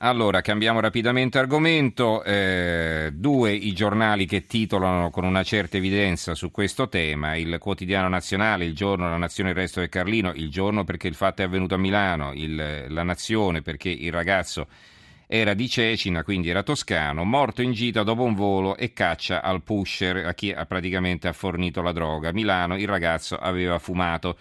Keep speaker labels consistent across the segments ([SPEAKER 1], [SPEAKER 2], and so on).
[SPEAKER 1] Allora, cambiamo rapidamente argomento. Eh, due i giornali che titolano con una certa evidenza su questo tema, il quotidiano nazionale, il giorno La Nazione, il resto del Carlino, il giorno perché il fatto è avvenuto a Milano, il, la Nazione perché il ragazzo era di Cecina, quindi era toscano, morto in gita dopo un volo e caccia al pusher, a chi ha praticamente ha fornito la droga. Milano, il ragazzo aveva fumato.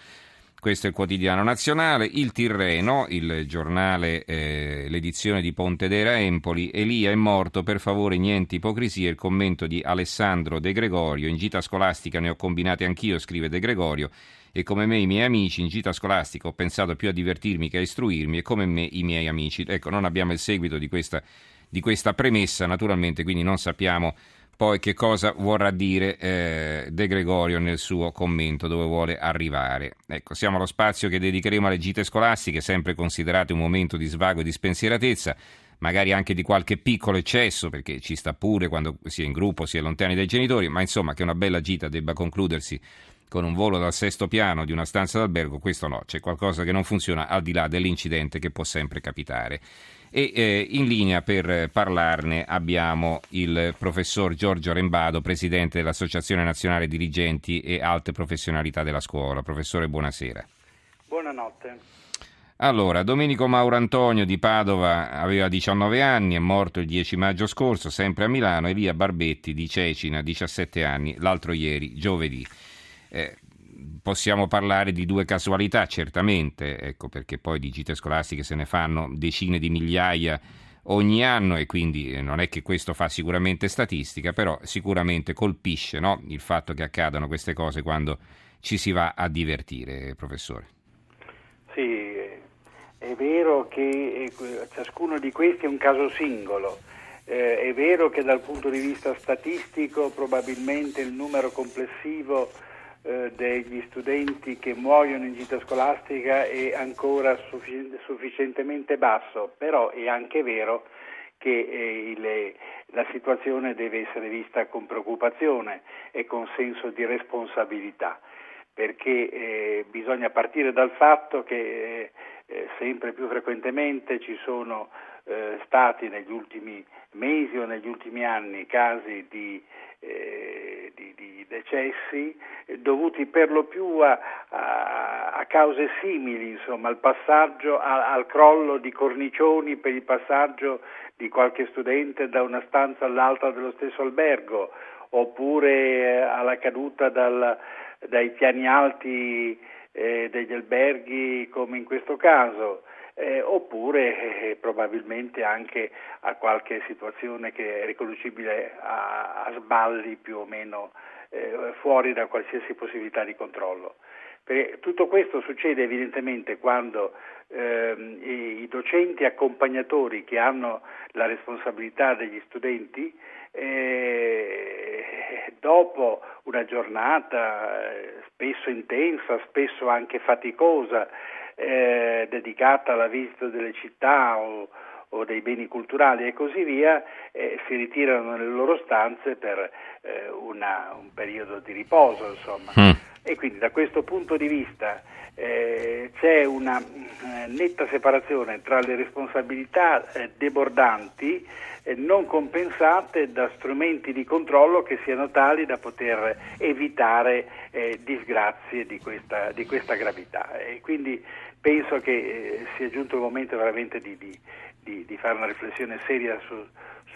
[SPEAKER 1] Questo è il quotidiano nazionale, il Tirreno, il giornale, eh, l'edizione di Pontedera Empoli, Elia è morto, per favore niente ipocrisia, il commento di Alessandro De Gregorio, in gita scolastica ne ho combinate anch'io, scrive De Gregorio, e come me i miei amici in gita scolastica ho pensato più a divertirmi che a istruirmi e come me i miei amici. Ecco, non abbiamo il seguito di questa, di questa premessa, naturalmente, quindi non sappiamo poi che cosa vorrà dire eh, De Gregorio nel suo commento, dove vuole arrivare. Ecco, siamo allo spazio che dedicheremo alle gite scolastiche, sempre considerate un momento di svago e di spensieratezza, magari anche di qualche piccolo eccesso, perché ci sta pure quando si è in gruppo, si è lontani dai genitori, ma insomma che una bella gita debba concludersi con un volo dal sesto piano di una stanza d'albergo, questo no, c'è qualcosa che non funziona al di là dell'incidente che può sempre capitare. E eh, in linea per parlarne abbiamo il professor Giorgio Rembado, presidente dell'Associazione Nazionale Dirigenti e Alte Professionalità della Scuola. Professore, buonasera.
[SPEAKER 2] Buonanotte.
[SPEAKER 1] Allora, Domenico Mauro Antonio di Padova aveva 19 anni, è morto il 10 maggio scorso, sempre a Milano, Elia Barbetti di Cecina, 17 anni, l'altro ieri, giovedì. Eh, possiamo parlare di due casualità, certamente, ecco, perché poi di gite scolastiche se ne fanno decine di migliaia ogni anno e quindi eh, non è che questo fa sicuramente statistica, però sicuramente colpisce no? il fatto che accadano queste cose quando ci si va a divertire, professore.
[SPEAKER 2] Sì, è vero che eh, ciascuno di questi è un caso singolo. Eh, è vero che dal punto di vista statistico probabilmente il numero complessivo eh, degli studenti che muoiono in gita scolastica è ancora suffic- sufficientemente basso, però è anche vero che eh, la situazione deve essere vista con preoccupazione e con senso di responsabilità, perché eh, bisogna partire dal fatto che sempre più frequentemente ci sono stati negli ultimi mesi o negli ultimi anni casi di decessi eh, dovuti per lo più a, a, a cause simili, insomma, al passaggio, a, al crollo di cornicioni per il passaggio di qualche studente da una stanza all'altra dello stesso albergo, oppure eh, alla caduta dal, dai piani alti eh, degli alberghi come in questo caso eh, oppure eh, probabilmente anche a qualche situazione che è riconducibile a, a sballi più o meno eh, fuori da qualsiasi possibilità di controllo. Perché tutto questo succede evidentemente quando ehm, i, docenti accompagnatori che hanno la responsabilità degli studenti eh, dopo una giornata eh, spesso intensa, spesso anche faticosa, eh, dedicata alla visita delle città o, o, dei beni culturali e così via, eh, si ritirano nelle loro stanze per eh, una, un periodo di riposo. Insomma. Mm. E quindi da questo punto di vista eh, c'è una eh, netta separazione tra le responsabilità eh, debordanti non compensate da strumenti di controllo che siano tali da poter evitare eh, disgrazie di questa, di questa, gravità. E quindi penso che eh, sia giunto il momento veramente di, di, di, di fare una riflessione seria su,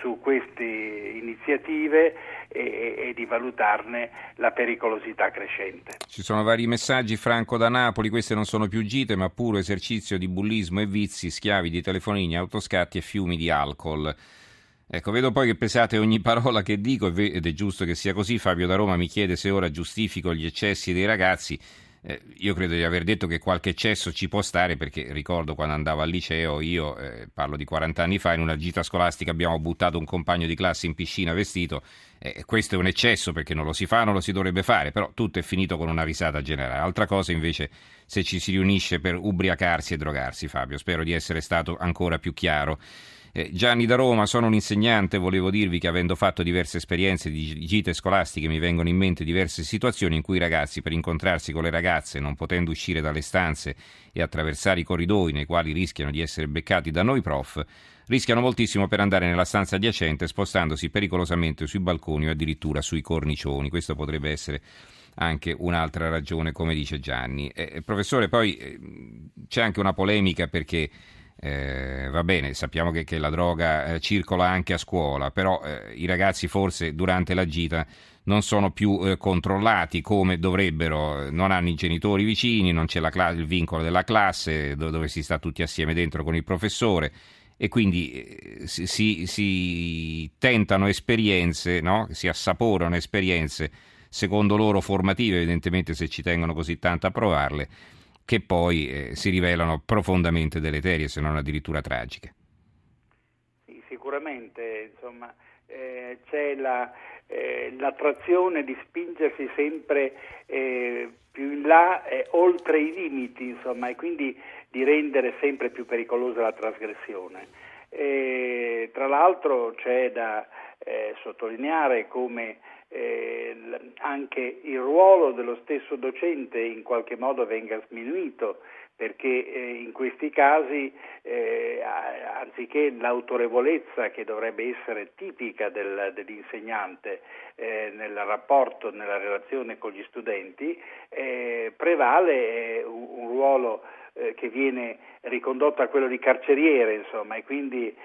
[SPEAKER 2] su queste iniziative e, e, di valutarne la pericolosità crescente.
[SPEAKER 1] Ci sono vari messaggi, Franco da Napoli, queste non sono più gite ma puro esercizio di bullismo e vizi, schiavi di telefonini, autoscatti e fiumi di alcol. Ecco, vedo poi che pesate ogni parola che dico ed è giusto che sia così. Fabio da Roma mi chiede se ora giustifico gli eccessi dei ragazzi. Eh, io credo di aver detto che qualche eccesso ci può stare perché ricordo quando andavo al liceo, io eh, parlo di 40 anni fa, in una gita scolastica abbiamo buttato un compagno di classe in piscina vestito. Eh, questo è un eccesso perché non lo si fa, non lo si dovrebbe fare, però tutto è finito con una risata generale. Altra cosa invece se ci si riunisce per ubriacarsi e drogarsi, Fabio. Spero di essere stato ancora più chiaro. Eh, Gianni da Roma, sono un insegnante, volevo dirvi che avendo fatto diverse esperienze di gite scolastiche mi vengono in mente diverse situazioni in cui i ragazzi per incontrarsi con le ragazze, non potendo uscire dalle stanze e attraversare i corridoi nei quali rischiano di essere beccati da noi prof, rischiano moltissimo per andare nella stanza adiacente spostandosi pericolosamente sui balconi o addirittura sui cornicioni. Questo potrebbe essere anche un'altra ragione, come dice Gianni. Eh, professore, poi eh, c'è anche una polemica perché eh, va bene, sappiamo che, che la droga eh, circola anche a scuola, però eh, i ragazzi forse durante la gita non sono più eh, controllati come dovrebbero, non hanno i genitori vicini, non c'è cla- il vincolo della classe dove, dove si sta tutti assieme dentro con il professore e quindi eh, si, si, si, tentano esperienze, no? si assaporano esperienze secondo loro formative, evidentemente se ci tengono così tanto a provarle che poi eh, si rivelano profondamente deleterie, se non addirittura tragiche.
[SPEAKER 2] Sì, sicuramente, insomma, eh, c'è la, eh, l'attrazione di spingersi sempre eh, più in là, eh, oltre i limiti, insomma, e quindi di rendere sempre più pericolosa la trasgressione. tra l'altro c'è da eh, sottolineare come eh, anche il ruolo dello stesso docente in qualche modo venga sminuito perché eh, in questi casi eh, anziché l'autorevolezza che dovrebbe essere tipica del, dell'insegnante eh, nel rapporto, nella relazione con gli studenti, eh, prevale eh, un, un, ruolo eh, che viene ricondotto a quello di carceriere, insomma, e quindi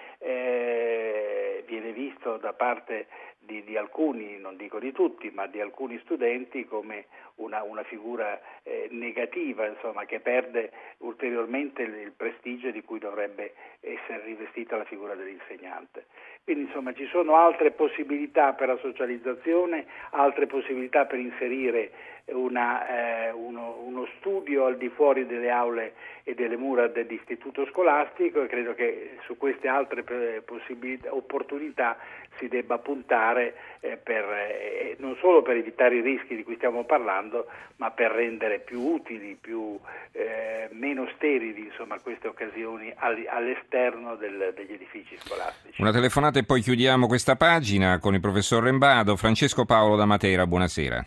[SPEAKER 2] viene visto da parte di, di, alcuni, non dico di tutti, ma di alcuni studenti come una, una figura eh, negativa, insomma, che perde ulteriormente il, il, prestigio di cui dovrebbe essere rivestita la figura dell'insegnante. Quindi insomma ci sono altre possibilità per la socializzazione, altre possibilità per inserire una, eh, uno, uno, studio al di fuori delle aule e delle mura dell'istituto scolastico e credo che su queste altre eh, opportunità si debba puntare eh, per, eh, non solo per evitare i rischi di cui stiamo parlando, ma per rendere più utili, più, eh, meno sterili insomma, queste occasioni all'esterno del, degli edifici scolastici.
[SPEAKER 1] Una telefonata e poi chiudiamo questa pagina con il professor Rembado. Francesco Paolo da Matera, buonasera.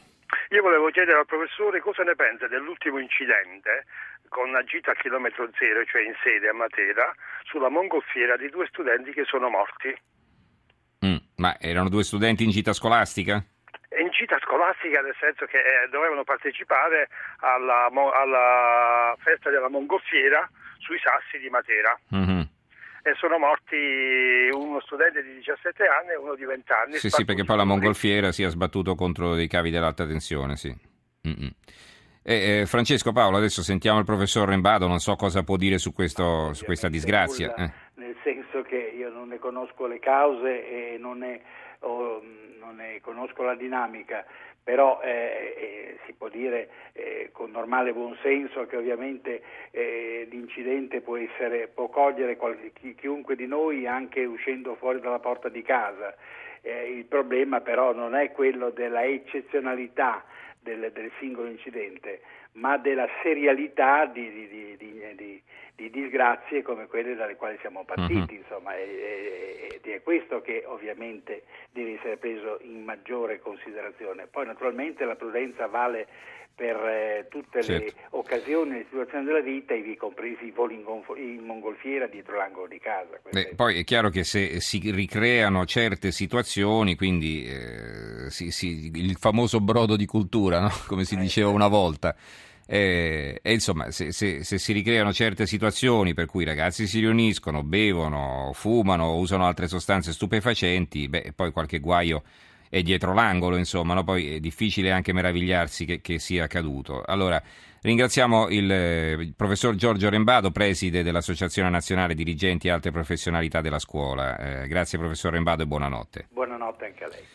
[SPEAKER 3] Io volevo chiedere al professore cosa ne pensa dell'ultimo incidente con la gita a chilometro zero, cioè in sede a Matera, sulla mongolfiera di due studenti che sono morti.
[SPEAKER 1] Mm, ma erano due studenti in gita scolastica?
[SPEAKER 3] In gita scolastica nel senso che eh, dovevano partecipare alla, alla, festa della mongolfiera sui sassi di Matera. Mm-hmm e sono morti uno studente di 17 anni e uno di 20 anni.
[SPEAKER 1] Sì, sì, perché poi la mongolfiera si è sbattuto contro dei cavi dell'alta tensione, sì. Eh, eh, Francesco Paolo, adesso sentiamo il professor Rembado, non so cosa può dire su, questo, su questa disgrazia.
[SPEAKER 2] Eh. Senso che io non ne conosco le cause e non ne, oh, non ne conosco la dinamica però eh, eh, si può dire eh, con normale buonsenso che ovviamente eh, l'incidente può, essere, può cogliere qualche, chiunque di noi anche uscendo fuori dalla porta di casa. Eh, il problema però non è quello della eccezionalità del, del singolo incidente, ma della serialità di, di, di, di, disgrazie come quelle dalle quali siamo partiti, uh-huh. insomma, ed è questo che ovviamente deve essere preso in maggiore considerazione. Poi naturalmente la prudenza vale per eh, tutte certo. le occasioni e le situazioni della vita, ivi compresi i voli in, gonf- in mongolfiera dietro l'angolo di casa.
[SPEAKER 1] Beh, poi è chiaro che se si ricreano certe situazioni, quindi eh, si, si, il famoso brodo di cultura, no? come si eh, diceva certo. una volta, eh, e insomma, se, se, se, si ricreano certe situazioni per cui i ragazzi si riuniscono, bevono, fumano, usano altre sostanze stupefacenti, beh, poi qualche guaio è dietro l'angolo, insomma, no? poi è difficile anche meravigliarsi che, che sia accaduto. Allora, ringraziamo il, il, professor Giorgio Rembado, preside dell'Associazione Nazionale Dirigenti e Altre Professionalità della Scuola. Eh, grazie professor Rembado e buonanotte.
[SPEAKER 2] Buonanotte anche a lei.